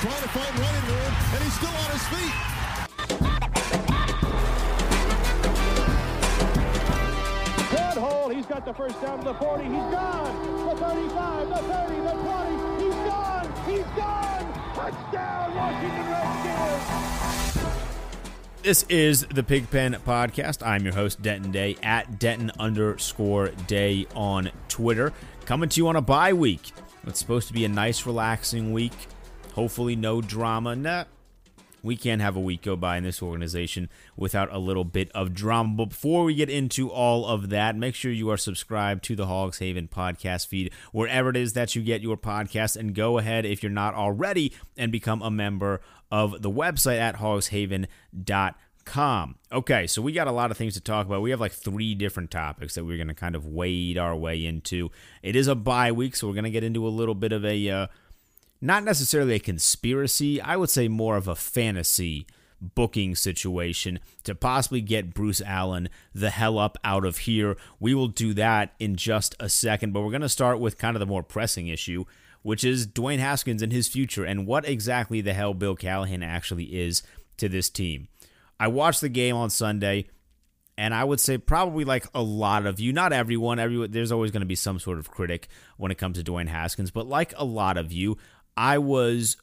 Trying to find running room, and he's still on his feet. Good hole. He's got the first down to the 40. He's gone. The 35, the 30, the 20. He's gone. He's gone. Touchdown, Washington Redskins. This is the Pigpen Podcast. I'm your host, Denton Day, at Denton underscore Day on Twitter. Coming to you on a bye week. It's supposed to be a nice, relaxing week. Hopefully, no drama. Nah, we can't have a week go by in this organization without a little bit of drama. But before we get into all of that, make sure you are subscribed to the Hogs Haven podcast feed, wherever it is that you get your podcast. And go ahead, if you're not already, and become a member of the website at hogshaven.com. Okay, so we got a lot of things to talk about. We have like three different topics that we're going to kind of wade our way into. It is a bye week, so we're going to get into a little bit of a. Uh, not necessarily a conspiracy, I would say more of a fantasy booking situation to possibly get Bruce Allen the hell up out of here. We will do that in just a second, but we're going to start with kind of the more pressing issue, which is Dwayne Haskins and his future and what exactly the hell Bill Callahan actually is to this team. I watched the game on Sunday and I would say probably like a lot of you, not everyone, everyone there's always going to be some sort of critic when it comes to Dwayne Haskins, but like a lot of you, I was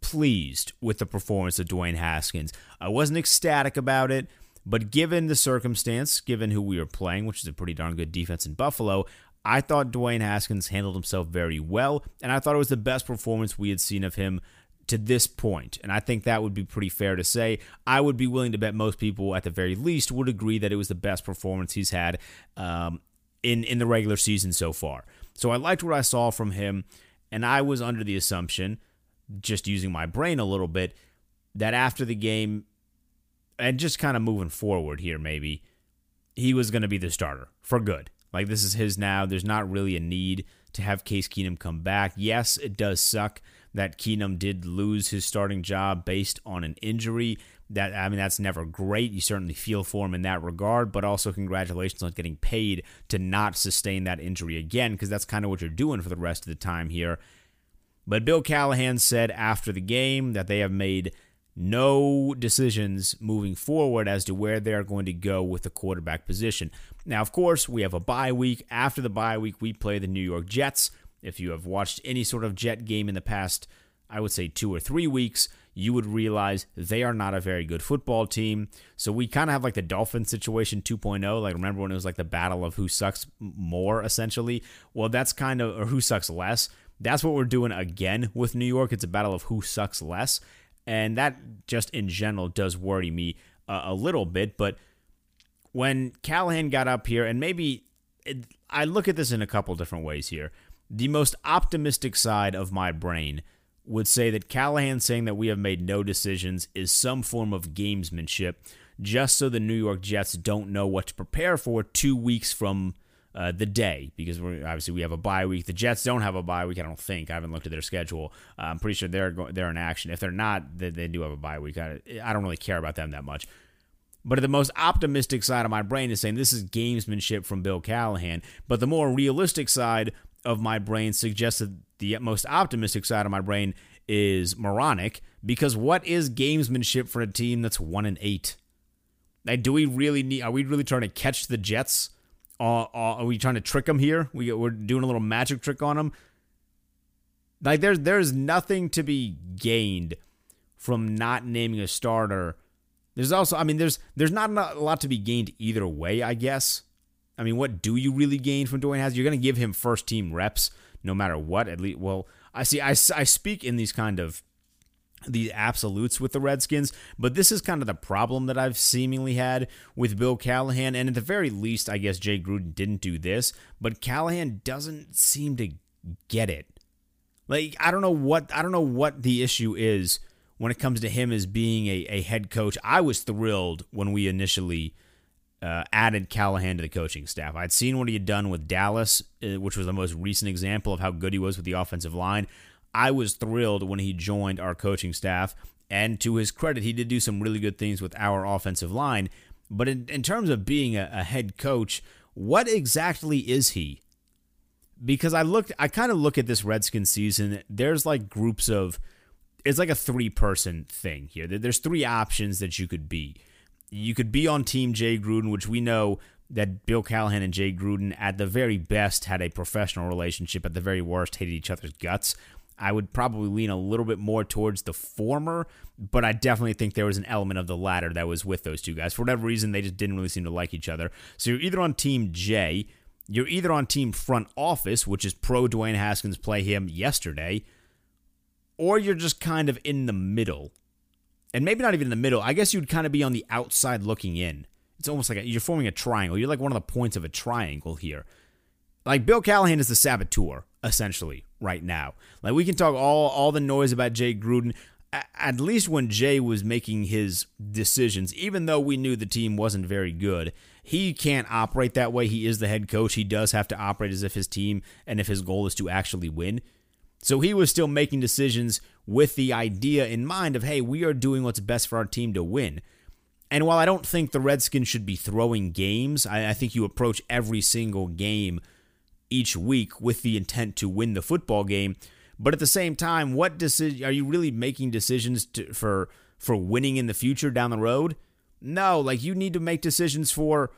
pleased with the performance of Dwayne Haskins. I wasn't ecstatic about it, but given the circumstance, given who we were playing, which is a pretty darn good defense in Buffalo, I thought Dwayne Haskins handled himself very well, and I thought it was the best performance we had seen of him to this point. And I think that would be pretty fair to say. I would be willing to bet most people, at the very least, would agree that it was the best performance he's had um, in in the regular season so far. So I liked what I saw from him, and I was under the assumption, just using my brain a little bit, that after the game, and just kind of moving forward here, maybe he was going to be the starter for good. Like this is his now. There's not really a need to have Case Keenum come back. Yes, it does suck that Keenum did lose his starting job based on an injury. That I mean, that's never great. You certainly feel for him in that regard, but also congratulations on getting paid to not sustain that injury again, because that's kind of what you're doing for the rest of the time here. But Bill Callahan said after the game that they have made no decisions moving forward as to where they're going to go with the quarterback position. Now, of course, we have a bye week. After the bye week, we play the New York Jets. If you have watched any sort of Jet game in the past, I would say two or three weeks, you would realize they are not a very good football team. So we kind of have like the Dolphins situation 2.0. Like, remember when it was like the battle of who sucks more, essentially? Well, that's kind of, or who sucks less. That's what we're doing again with New York. It's a battle of who sucks less. And that just in general does worry me uh, a little bit. But when Callahan got up here, and maybe it, I look at this in a couple different ways here. The most optimistic side of my brain would say that Callahan saying that we have made no decisions is some form of gamesmanship, just so the New York Jets don't know what to prepare for two weeks from uh, the day because we're obviously we have a bye week. The Jets don't have a bye week. I don't think. I haven't looked at their schedule. Uh, I'm pretty sure they're go- they're in action. If they're not, they, they do have a bye week. I, I don't really care about them that much. But the most optimistic side of my brain is saying this is gamesmanship from Bill Callahan. But the more realistic side of my brain suggests that the most optimistic side of my brain is moronic because what is gamesmanship for a team that's one and eight? Like, do we really need? Are we really trying to catch the Jets? Uh, are we trying to trick them here? We, we're doing a little magic trick on them. Like there's there's nothing to be gained from not naming a starter. There's also I mean there's there's not a lot to be gained either way, I guess. I mean, what do you really gain from Dwayne Haskins? You're going to give him first team reps no matter what. At least, well, I see. I, I speak in these kind of the absolutes with the Redskins, but this is kind of the problem that I've seemingly had with Bill Callahan. And at the very least, I guess Jay Gruden didn't do this, but Callahan doesn't seem to get it. Like I don't know what I don't know what the issue is when it comes to him as being a, a head coach. I was thrilled when we initially uh, added Callahan to the coaching staff. I'd seen what he had done with Dallas, uh, which was the most recent example of how good he was with the offensive line. I was thrilled when he joined our coaching staff. And to his credit, he did do some really good things with our offensive line. But in, in terms of being a, a head coach, what exactly is he? Because I looked, I kind of look at this Redskins season. There's like groups of, it's like a three person thing here. There's three options that you could be. You could be on Team Jay Gruden, which we know that Bill Callahan and Jay Gruden, at the very best, had a professional relationship. At the very worst, hated each other's guts. I would probably lean a little bit more towards the former, but I definitely think there was an element of the latter that was with those two guys. For whatever reason, they just didn't really seem to like each other. So you're either on Team Jay, you're either on Team Front Office, which is pro Dwayne Haskins play him yesterday, or you're just kind of in the middle. And maybe not even in the middle. I guess you'd kind of be on the outside looking in. It's almost like a, you're forming a triangle. You're like one of the points of a triangle here. Like Bill Callahan is the saboteur, essentially, right now. Like we can talk all all the noise about Jay Gruden. At least when Jay was making his decisions, even though we knew the team wasn't very good, he can't operate that way. He is the head coach. He does have to operate as if his team and if his goal is to actually win. So he was still making decisions with the idea in mind of, hey, we are doing what's best for our team to win. And while I don't think the Redskins should be throwing games, I, I think you approach every single game each week with the intent to win the football game. But at the same time, what decision are you really making decisions to, for for winning in the future down the road? No, like you need to make decisions for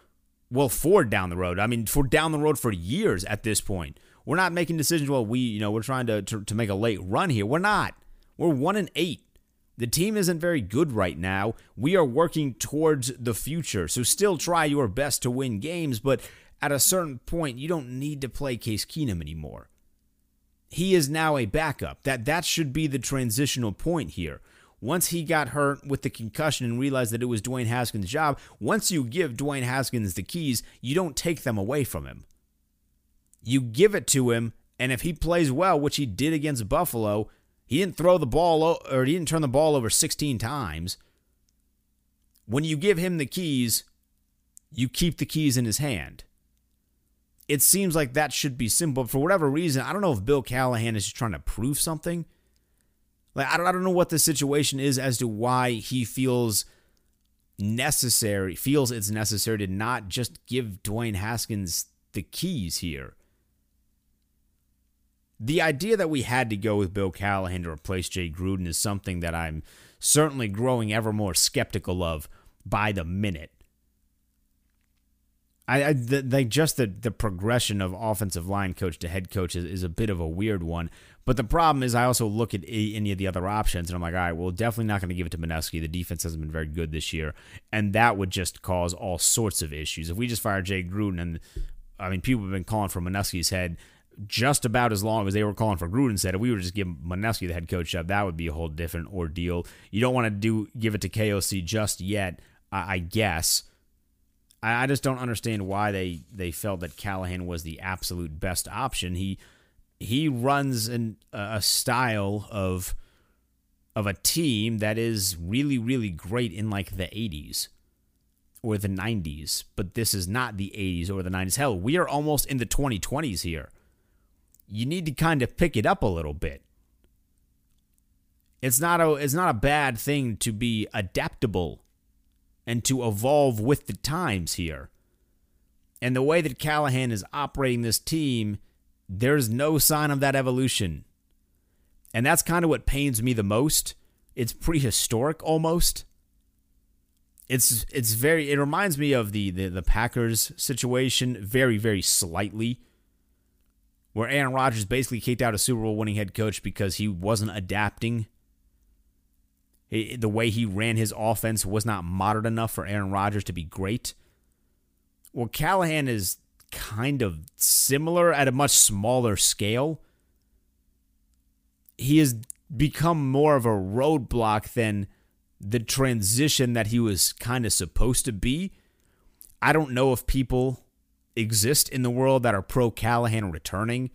well, for down the road. I mean, for down the road for years at this point. We're not making decisions. Well, we you know we're trying to to, to make a late run here. We're not. We're one and eight. The team isn't very good right now. We are working towards the future. So still try your best to win games, but at a certain point, you don't need to play Case Keenum anymore. He is now a backup. That that should be the transitional point here. Once he got hurt with the concussion and realized that it was Dwayne Haskins' job, once you give Dwayne Haskins the keys, you don't take them away from him. You give it to him, and if he plays well, which he did against Buffalo, he didn't throw the ball or he didn't turn the ball over 16 times. When you give him the keys, you keep the keys in his hand it seems like that should be simple. For whatever reason, I don't know if Bill Callahan is just trying to prove something. Like I don't, I don't know what the situation is as to why he feels necessary, feels it's necessary to not just give Dwayne Haskins the keys here. The idea that we had to go with Bill Callahan to replace Jay Gruden is something that I'm certainly growing ever more skeptical of by the minute. I, I the, like just the the progression of offensive line coach to head coach is, is a bit of a weird one. But the problem is, I also look at any of the other options, and I'm like, all right, well, definitely not going to give it to Manusky. The defense hasn't been very good this year, and that would just cause all sorts of issues. If we just fire Jay Gruden, and I mean, people have been calling for Manusky's head just about as long as they were calling for Gruden head. If we were just give Manusky the head coach job, that would be a whole different ordeal. You don't want to do give it to KOC just yet, I guess. I, I just don't understand why they they felt that Callahan was the absolute best option. He he runs an, a style of of a team that is really really great in like the 80s or the 90s, but this is not the 80s or the 90s. Hell, we are almost in the 2020s here. You need to kind of pick it up a little bit. It's not a it's not a bad thing to be adaptable and to evolve with the times here. And the way that Callahan is operating this team, there's no sign of that evolution. And that's kind of what pains me the most. It's prehistoric almost. It's it's very it reminds me of the the, the Packers situation very very slightly where Aaron Rodgers basically kicked out a Super Bowl winning head coach because he wasn't adapting. the way he ran his offense was not modern enough for Aaron Rodgers to be great. Well, Callahan is kind of similar at a much smaller scale. He has become more of a roadblock than the transition that he was kind of supposed to be. I don't know if people exist in the world that are pro Callahan returning.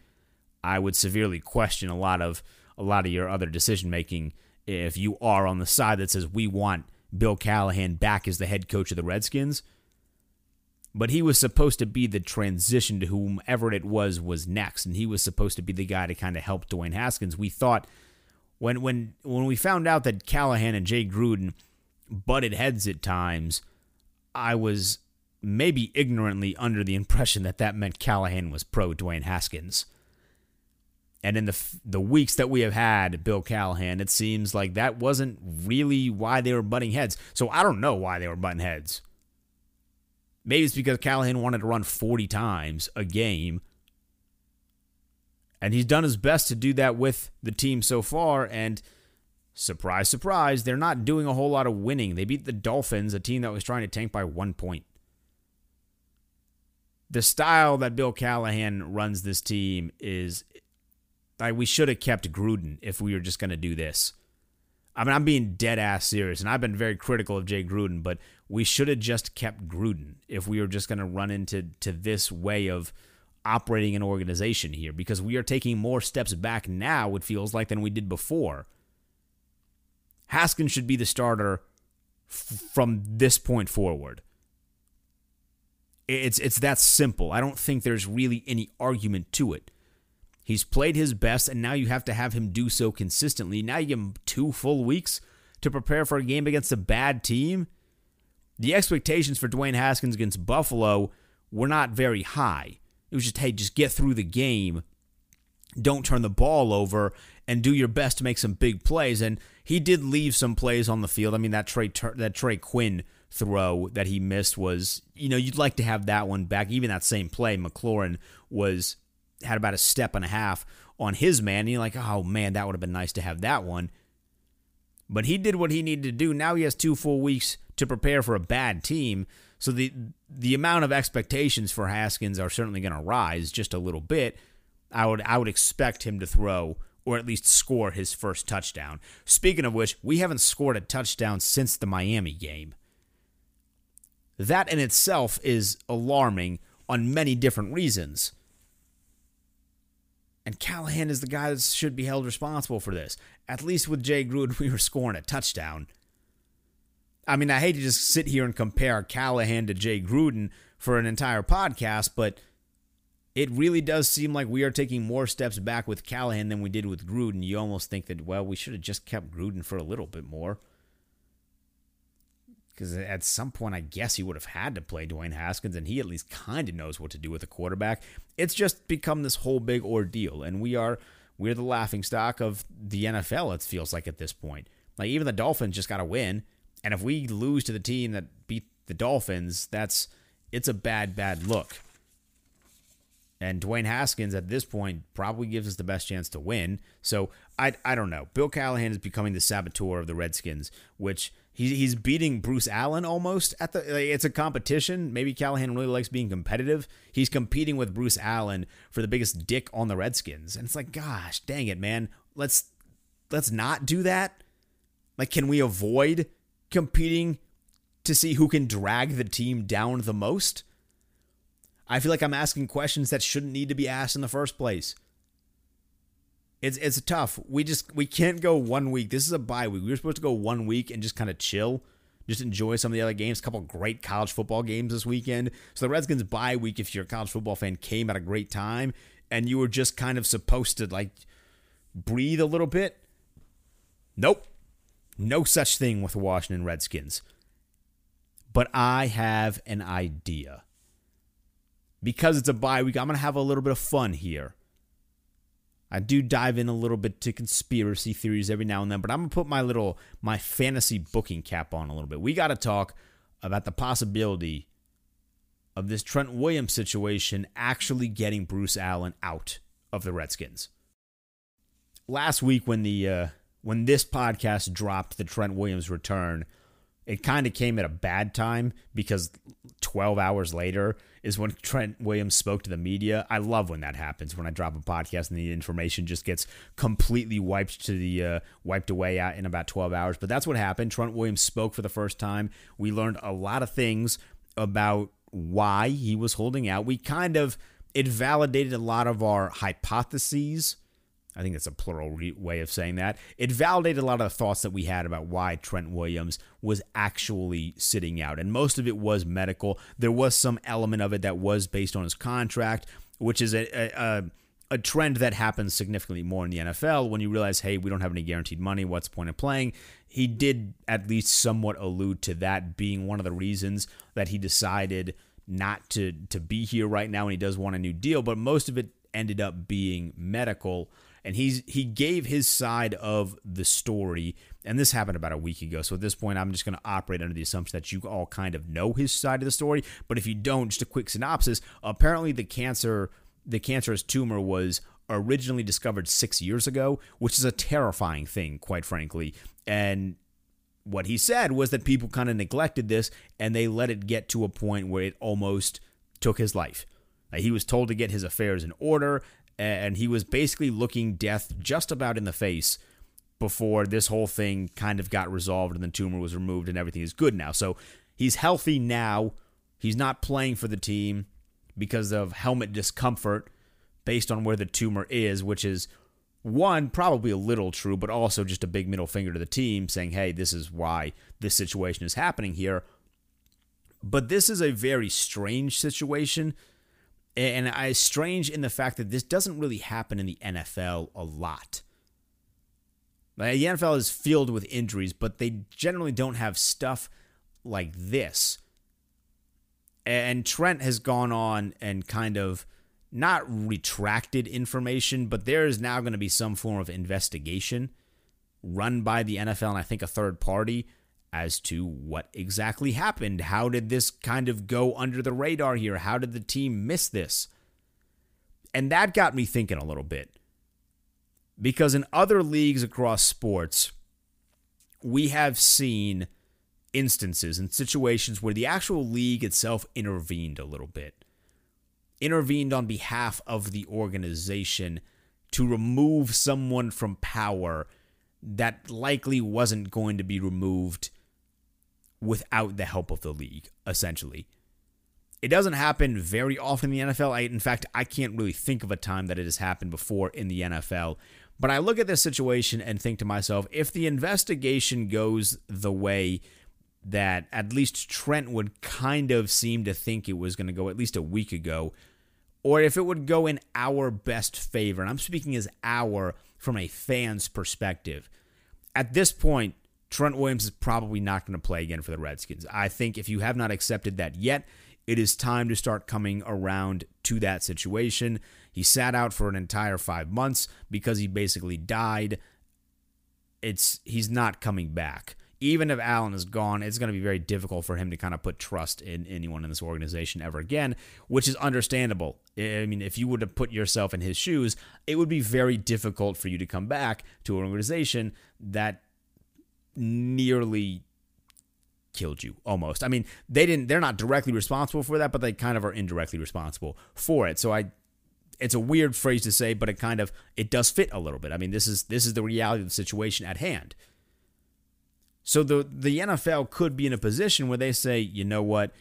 I would severely question a lot of a lot of your other decision making if you are on the side that says we want Bill Callahan back as the head coach of the Redskins. But he was supposed to be the transition to whomever it was was next, and he was supposed to be the guy to kind of help Dwayne Haskins. We thought when when when we found out that Callahan and Jay Gruden butted heads at times, I was maybe ignorantly under the impression that that meant Callahan was pro Dwayne Haskins. And in the the weeks that we have had Bill Callahan, it seems like that wasn't really why they were butting heads. So I don't know why they were butting heads. Maybe it's because Callahan wanted to run 40 times a game and he's done his best to do that with the team so far. And surprise, surprise, they're not doing a whole lot of winning. They beat the Dolphins, a team that was trying to tank by one point. The style that Bill Callahan runs this team is like we should have kept Gruden if we were just going to do this. I mean, I'm being dead ass serious, and I've been very critical of Jay Gruden, but we should have just kept Gruden if we were just going to run into to this way of operating an organization here because we are taking more steps back now, it feels like, than we did before. Haskins should be the starter f- from this point forward. It's it's that simple. I don't think there's really any argument to it. He's played his best, and now you have to have him do so consistently. Now you give him two full weeks to prepare for a game against a bad team. The expectations for Dwayne Haskins against Buffalo were not very high. It was just, hey, just get through the game. Don't turn the ball over and do your best to make some big plays. And he did leave some plays on the field. I mean, that Trey that Trey Quinn throw that he missed was, you know, you'd like to have that one back. Even that same play, McLaurin was had about a step and a half on his man. And you're like, oh man, that would have been nice to have that one. But he did what he needed to do. Now he has two full weeks to prepare for a bad team. So the the amount of expectations for Haskins are certainly going to rise just a little bit. I would I would expect him to throw or at least score his first touchdown. Speaking of which, we haven't scored a touchdown since the Miami game. That in itself is alarming on many different reasons. And Callahan is the guy that should be held responsible for this. At least with Jay Gruden, we were scoring a touchdown. I mean, I hate to just sit here and compare Callahan to Jay Gruden for an entire podcast, but it really does seem like we are taking more steps back with Callahan than we did with Gruden. You almost think that, well, we should have just kept Gruden for a little bit more. Because at some point, I guess he would have had to play Dwayne Haskins, and he at least kind of knows what to do with a quarterback. It's just become this whole big ordeal, and we are we're the laughing stock of the NFL. It feels like at this point, like even the Dolphins just got to win, and if we lose to the team that beat the Dolphins, that's it's a bad, bad look. And Dwayne Haskins at this point probably gives us the best chance to win. So I, I don't know. Bill Callahan is becoming the saboteur of the Redskins, which he's, he's beating Bruce Allen almost at the. Like, it's a competition. Maybe Callahan really likes being competitive. He's competing with Bruce Allen for the biggest dick on the Redskins, and it's like, gosh, dang it, man. Let's let's not do that. Like, can we avoid competing to see who can drag the team down the most? I feel like I'm asking questions that shouldn't need to be asked in the first place. It's it's tough. We just we can't go one week. This is a bye week. We were supposed to go one week and just kind of chill, just enjoy some of the other games. A couple great college football games this weekend. So the Redskins bye week, if you're a college football fan, came at a great time, and you were just kind of supposed to like breathe a little bit. Nope. No such thing with the Washington Redskins. But I have an idea. Because it's a bye week, I'm going to have a little bit of fun here. I do dive in a little bit to conspiracy theories every now and then, but I'm going to put my little my fantasy booking cap on a little bit. We got to talk about the possibility of this Trent Williams situation actually getting Bruce Allen out of the Redskins. Last week when the uh, when this podcast dropped the Trent Williams return, it kind of came at a bad time because 12 hours later is when Trent Williams spoke to the media. I love when that happens when I drop a podcast and the information just gets completely wiped to the uh, wiped away in about 12 hours. But that's what happened. Trent Williams spoke for the first time. We learned a lot of things about why he was holding out. We kind of it validated a lot of our hypotheses I think that's a plural re- way of saying that. It validated a lot of the thoughts that we had about why Trent Williams was actually sitting out. And most of it was medical. There was some element of it that was based on his contract, which is a, a, a trend that happens significantly more in the NFL when you realize, hey, we don't have any guaranteed money. What's the point of playing? He did at least somewhat allude to that being one of the reasons that he decided not to to be here right now and he does want a new deal, but most of it ended up being medical and he's he gave his side of the story and this happened about a week ago. So at this point i'm just going to operate under the assumption that you all kind of know his side of the story. But if you don't just a quick synopsis. Apparently the cancer the cancerous tumor was originally discovered six years ago which is a terrifying thing quite frankly. And what he said was that people kind of neglected this and they let it get to a point where it almost took his life. He was told to get his affairs in order and he was basically looking death just about in the face before this whole thing kind of got resolved and the tumor was removed and everything is good now. So he's healthy now. He's not playing for the team because of helmet discomfort based on where the tumor is, which is one, probably a little true, but also just a big middle finger to the team saying, hey, this is why this situation is happening here. But this is a very strange situation and I strange in the fact that this doesn't really happen in the NFL a lot. The NFL is filled with injuries, but they generally don't have stuff like this. And Trent has gone on and kind of not retracted information, but there is now going to be some form of investigation run by the NFL and I think a third party as to what exactly happened. How did this kind of go under the radar here? How did the team miss this? And that got me thinking a little bit. Because in other leagues across sports, we have seen instances and situations where the actual league itself intervened a little bit, intervened on behalf of the organization to remove someone from power that likely wasn't going to be removed without the help of the league, essentially. It doesn't happen very often in the NFL. I, in fact, I can't really think of a time that it has happened before in the NFL. But I look at this situation and think to myself if the investigation goes the way that at least Trent would kind of seem to think it was going to go at least a week ago, or if it would go in our best favor, and I'm speaking as our from a fan's perspective, at this point, Trent Williams is probably not going to play again for the Redskins. I think if you have not accepted that yet, it is time to start coming around to that situation. He sat out for an entire five months because he basically died. It's he's not coming back. Even if Allen is gone, it's going to be very difficult for him to kind of put trust in anyone in this organization ever again, which is understandable. I mean, if you were to put yourself in his shoes, it would be very difficult for you to come back to an organization that nearly killed you almost. I mean, they didn't they're not directly responsible for that, but they kind of are indirectly responsible for it. So I it's a weird phrase to say, but it kind of it does fit a little bit. I mean, this is this is the reality of the situation at hand. So the the NFL could be in a position where they say, "You know what?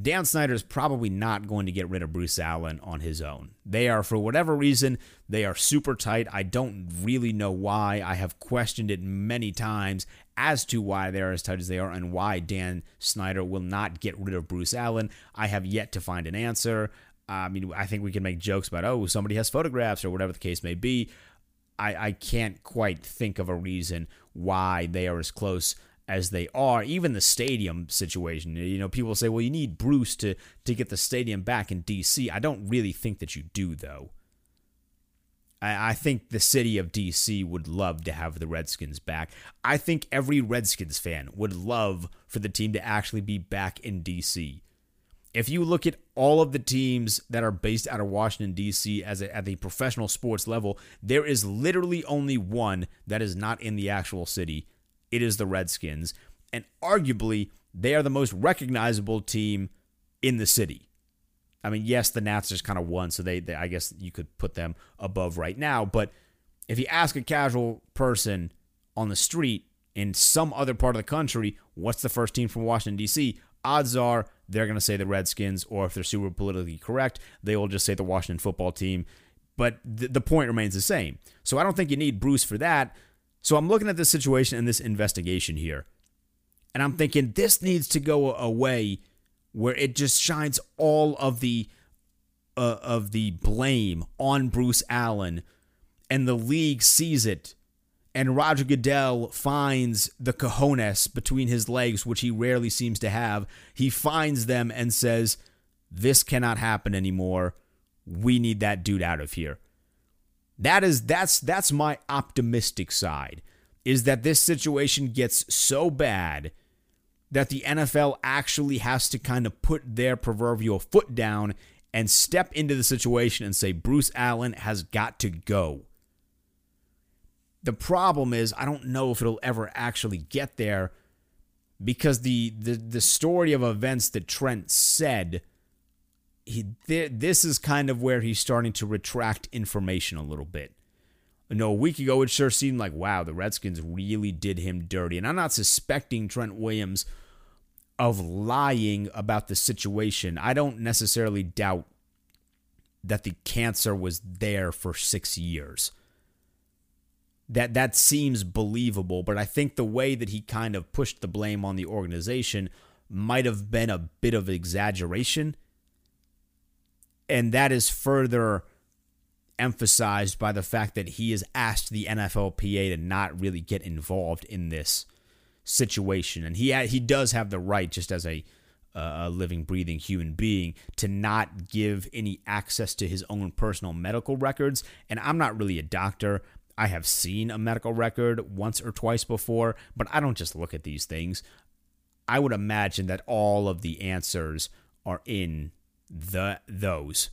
Dan Snyder is probably not going to get rid of Bruce Allen on his own. They are, for whatever reason, they are super tight. I don't really know why. I have questioned it many times as to why they are as tight as they are and why Dan Snyder will not get rid of Bruce Allen. I have yet to find an answer. I mean, I think we can make jokes about, oh, somebody has photographs or whatever the case may be. I, I can't quite think of a reason why they are as close as they are, even the stadium situation. You know, people say, well, you need Bruce to, to get the stadium back in D.C. I don't really think that you do, though. I, I think the city of D.C. would love to have the Redskins back. I think every Redskins fan would love for the team to actually be back in D.C. if you look at all of the teams that are based out of Washington D.C. as a, at the professional sports level, there is literally only one that is not in the actual city. It is the Redskins, and arguably they are the most recognizable team in the city. I mean, yes, the Nats just kind of won, so they, they I guess you could put them above right now. But if you ask a casual person on the street in some other part of the country, what's the first team from Washington D.C., odds are they're going to say the Redskins, or if they're super politically correct, they will just say the Washington football team. But th- the point remains the same. So I don't think you need Bruce for that. So I'm looking at this situation and this investigation here, and I'm thinking this needs to go away where it just shines all of the uh, of the blame on Bruce Allen, and the league sees it and Roger Goodell finds the cojones between his legs, which he rarely seems to have. He finds them and says, This cannot happen anymore. We need that dude out of here. That is that's that's my optimistic side. Is that this situation gets so bad that the NFL actually has to kind of put their proverbial foot down and step into the situation and say Bruce Allen has got to go. The problem is I don't know if it'll ever actually get there because the the, the story of events that Trent said he th- this is kind of where he's starting to retract information a little bit. You know, a week ago it sure seemed like wow, the Redskins really did him dirty. And I'm not suspecting Trent Williams of lying about the situation. I don't necessarily doubt that the cancer was there for 6 years that that seems believable, but I think the way that he kind of pushed the blame on the organization might have been a bit of exaggeration. And that is further emphasized by the fact that he has asked the NFLPA to not really get involved in this situation. And he he does have the right just as a a living breathing human being to not give any access to his own personal medical records and I'm not really a doctor I have seen a medical record once or twice before, but I don't just look at these things. I would imagine that all of the answers are in the those.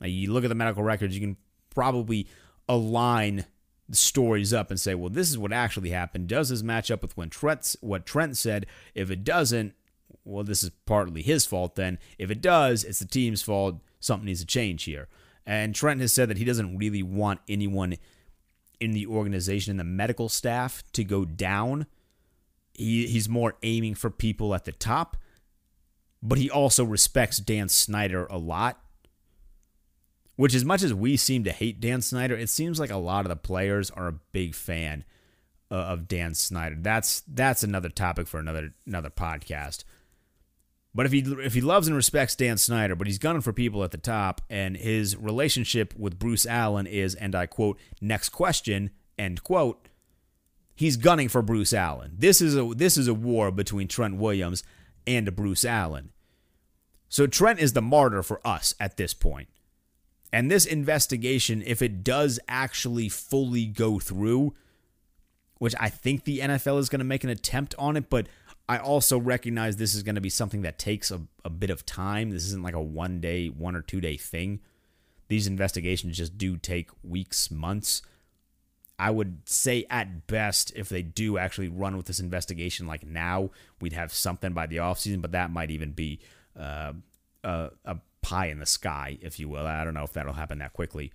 Now, you look at the medical records, you can probably align the stories up and say, well, this is what actually happened. Does this match up with when Trent, what Trent said? If it doesn't, well, this is partly his fault then. If it does, it's the team's fault. Something needs to change here. And Trent has said that he doesn't really want anyone in the organization in the medical staff to go down. He, he's more aiming for people at the top, but he also respects Dan Snyder a lot. Which, as much as we seem to hate Dan Snyder, it seems like a lot of the players are a big fan uh, of Dan Snyder. That's that's another topic for another another podcast. But if he if he loves and respects Dan Snyder, but he's gunning for people at the top, and his relationship with Bruce Allen is, and I quote, next question, end quote, he's gunning for Bruce Allen. This is a this is a war between Trent Williams and Bruce Allen. So Trent is the martyr for us at this point. And this investigation, if it does actually fully go through, which I think the NFL is going to make an attempt on it, but I also recognize this is going to be something that takes a, a bit of time. This isn't like a one day, one or two day thing. These investigations just do take weeks, months. I would say at best, if they do actually run with this investigation like now, we'd have something by the offseason, but that might even be uh, a, a pie in the sky, if you will. I don't know if that'll happen that quickly.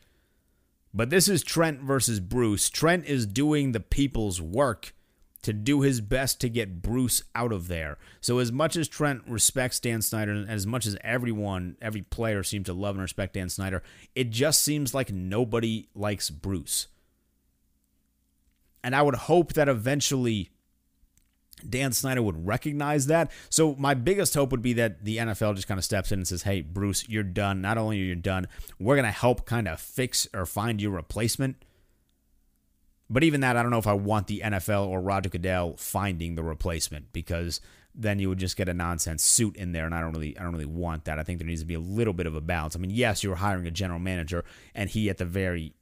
But this is Trent versus Bruce. Trent is doing the people's work to do his best to get Bruce out of there. So as much as Trent respects Dan Snyder and as much as everyone, every player seems to love and respect Dan Snyder, it just seems like nobody likes Bruce. And I would hope that eventually Dan Snyder would recognize that. So my biggest hope would be that the NFL just kind of steps in and says, "Hey, Bruce, you're done. Not only are you done, we're going to help kind of fix or find your replacement." But even that, I don't know if I want the NFL or Roger Goodell finding the replacement because then you would just get a nonsense suit in there, and I don't really, I don't really want that. I think there needs to be a little bit of a balance. I mean, yes, you're hiring a general manager, and he at the very,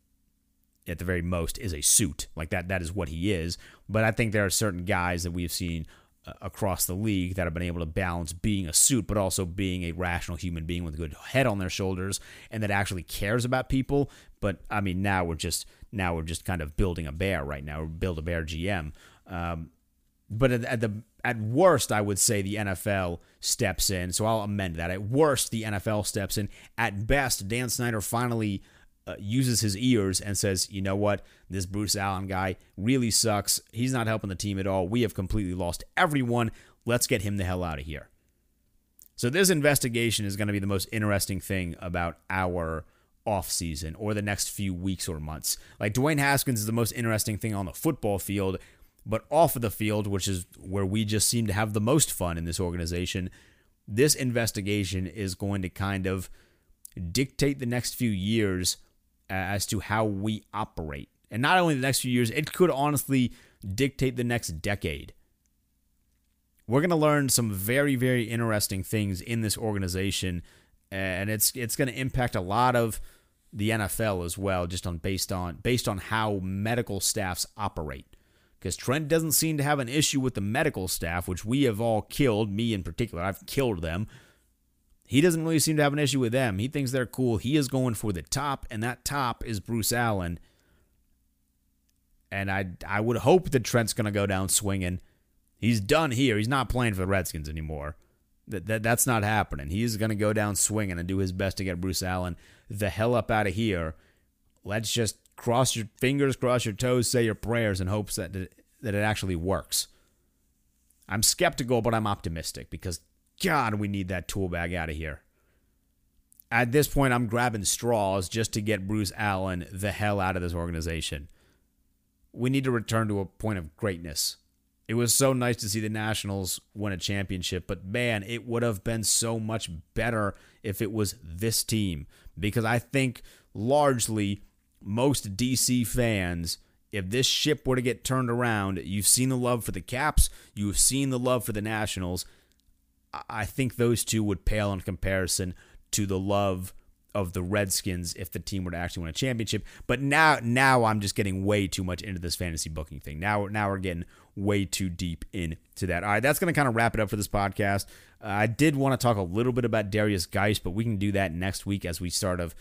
at the very most is a suit like that. That is what he is. But I think there are certain guys that we've seen uh, across the league that have been able to balance being a suit, but also being a rational human being with a good head on their shoulders and that actually cares about people. But I mean, now we're just now we're just kind of building a bear right now. We're build a bear GM. Um, but at, at the at worst, I would say the NFL steps in. So I'll amend that. At worst, the NFL steps in. At best, Dan Snyder finally uh, uses his ears and says, you know what? This Bruce Allen guy really sucks. He's not helping the team at all. We have completely lost everyone. Let's get him the hell out of here. So this investigation is going to be the most interesting thing about our offseason or the next few weeks or months. Like Dwayne Haskins is the most interesting thing on the football field, but off of the field, which is where we just seem to have the most fun in this organization, this investigation is going to kind of dictate the next few years as to how we operate. And not only the next few years, it could honestly dictate the next decade. We're going to learn some very, very interesting things in this organization, and it's it's going to impact a lot of the NFL as well, just on based on based on how medical staffs operate. Because Trent doesn't seem to have an issue with the medical staff, which we have all killed. Me in particular, I've killed them he doesn't really seem to have an issue with them. He thinks they're cool. He is going for the top, and that top is Bruce Allen. And I I would hope that Trent's going to go down swinging. He's done here. He's not playing for the Redskins anymore. That, that that's not happening. He's going to go down swinging and do his best to get Bruce Allen the hell up out of here. Let's just cross your fingers, cross your toes, say your prayers, in hopes that that it actually works. I'm skeptical, but I'm optimistic because God, we need that tool bag out of here. At this point, I'm grabbing straws just to get Bruce Allen the hell out of this organization. We need to return to a point of greatness. It was so nice to see the Nationals win a championship, but man, it would have been so much better if it was this team. Because I think largely most DC fans, if this ship were to get turned around, you've seen the love for the Caps, you've seen the love for the Nationals, I think those two would pale in comparison to the love of the Redskins if the team were to actually win a championship. But now now I'm just getting way too much into this fantasy booking thing. Now now we're getting way too deep into that. All right, that's going to kind of wrap it up for this podcast. Uh, I did want to talk a little bit about Darius Guice, but we can do that next week as we start of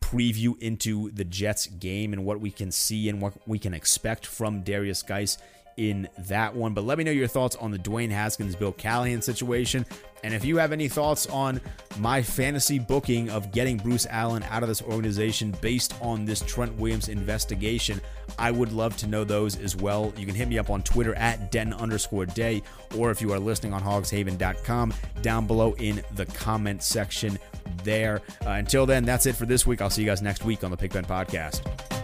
preview into the Jets game and what we can see and what we can expect from Darius Guice in that one. But let me know your thoughts on the Dwayne Haskins Bill Callahan situation. And if you have any thoughts on my fantasy booking of getting Bruce Allen out of this organization based on this Trent Williams investigation, I would love to know those as well. You can hit me up on Twitter at Den underscore day, or if you are listening on hogshaven.com, down below in the comment section there. Uh, until then, that's it for this week. I'll see you guys next week on the Pigpen Podcast.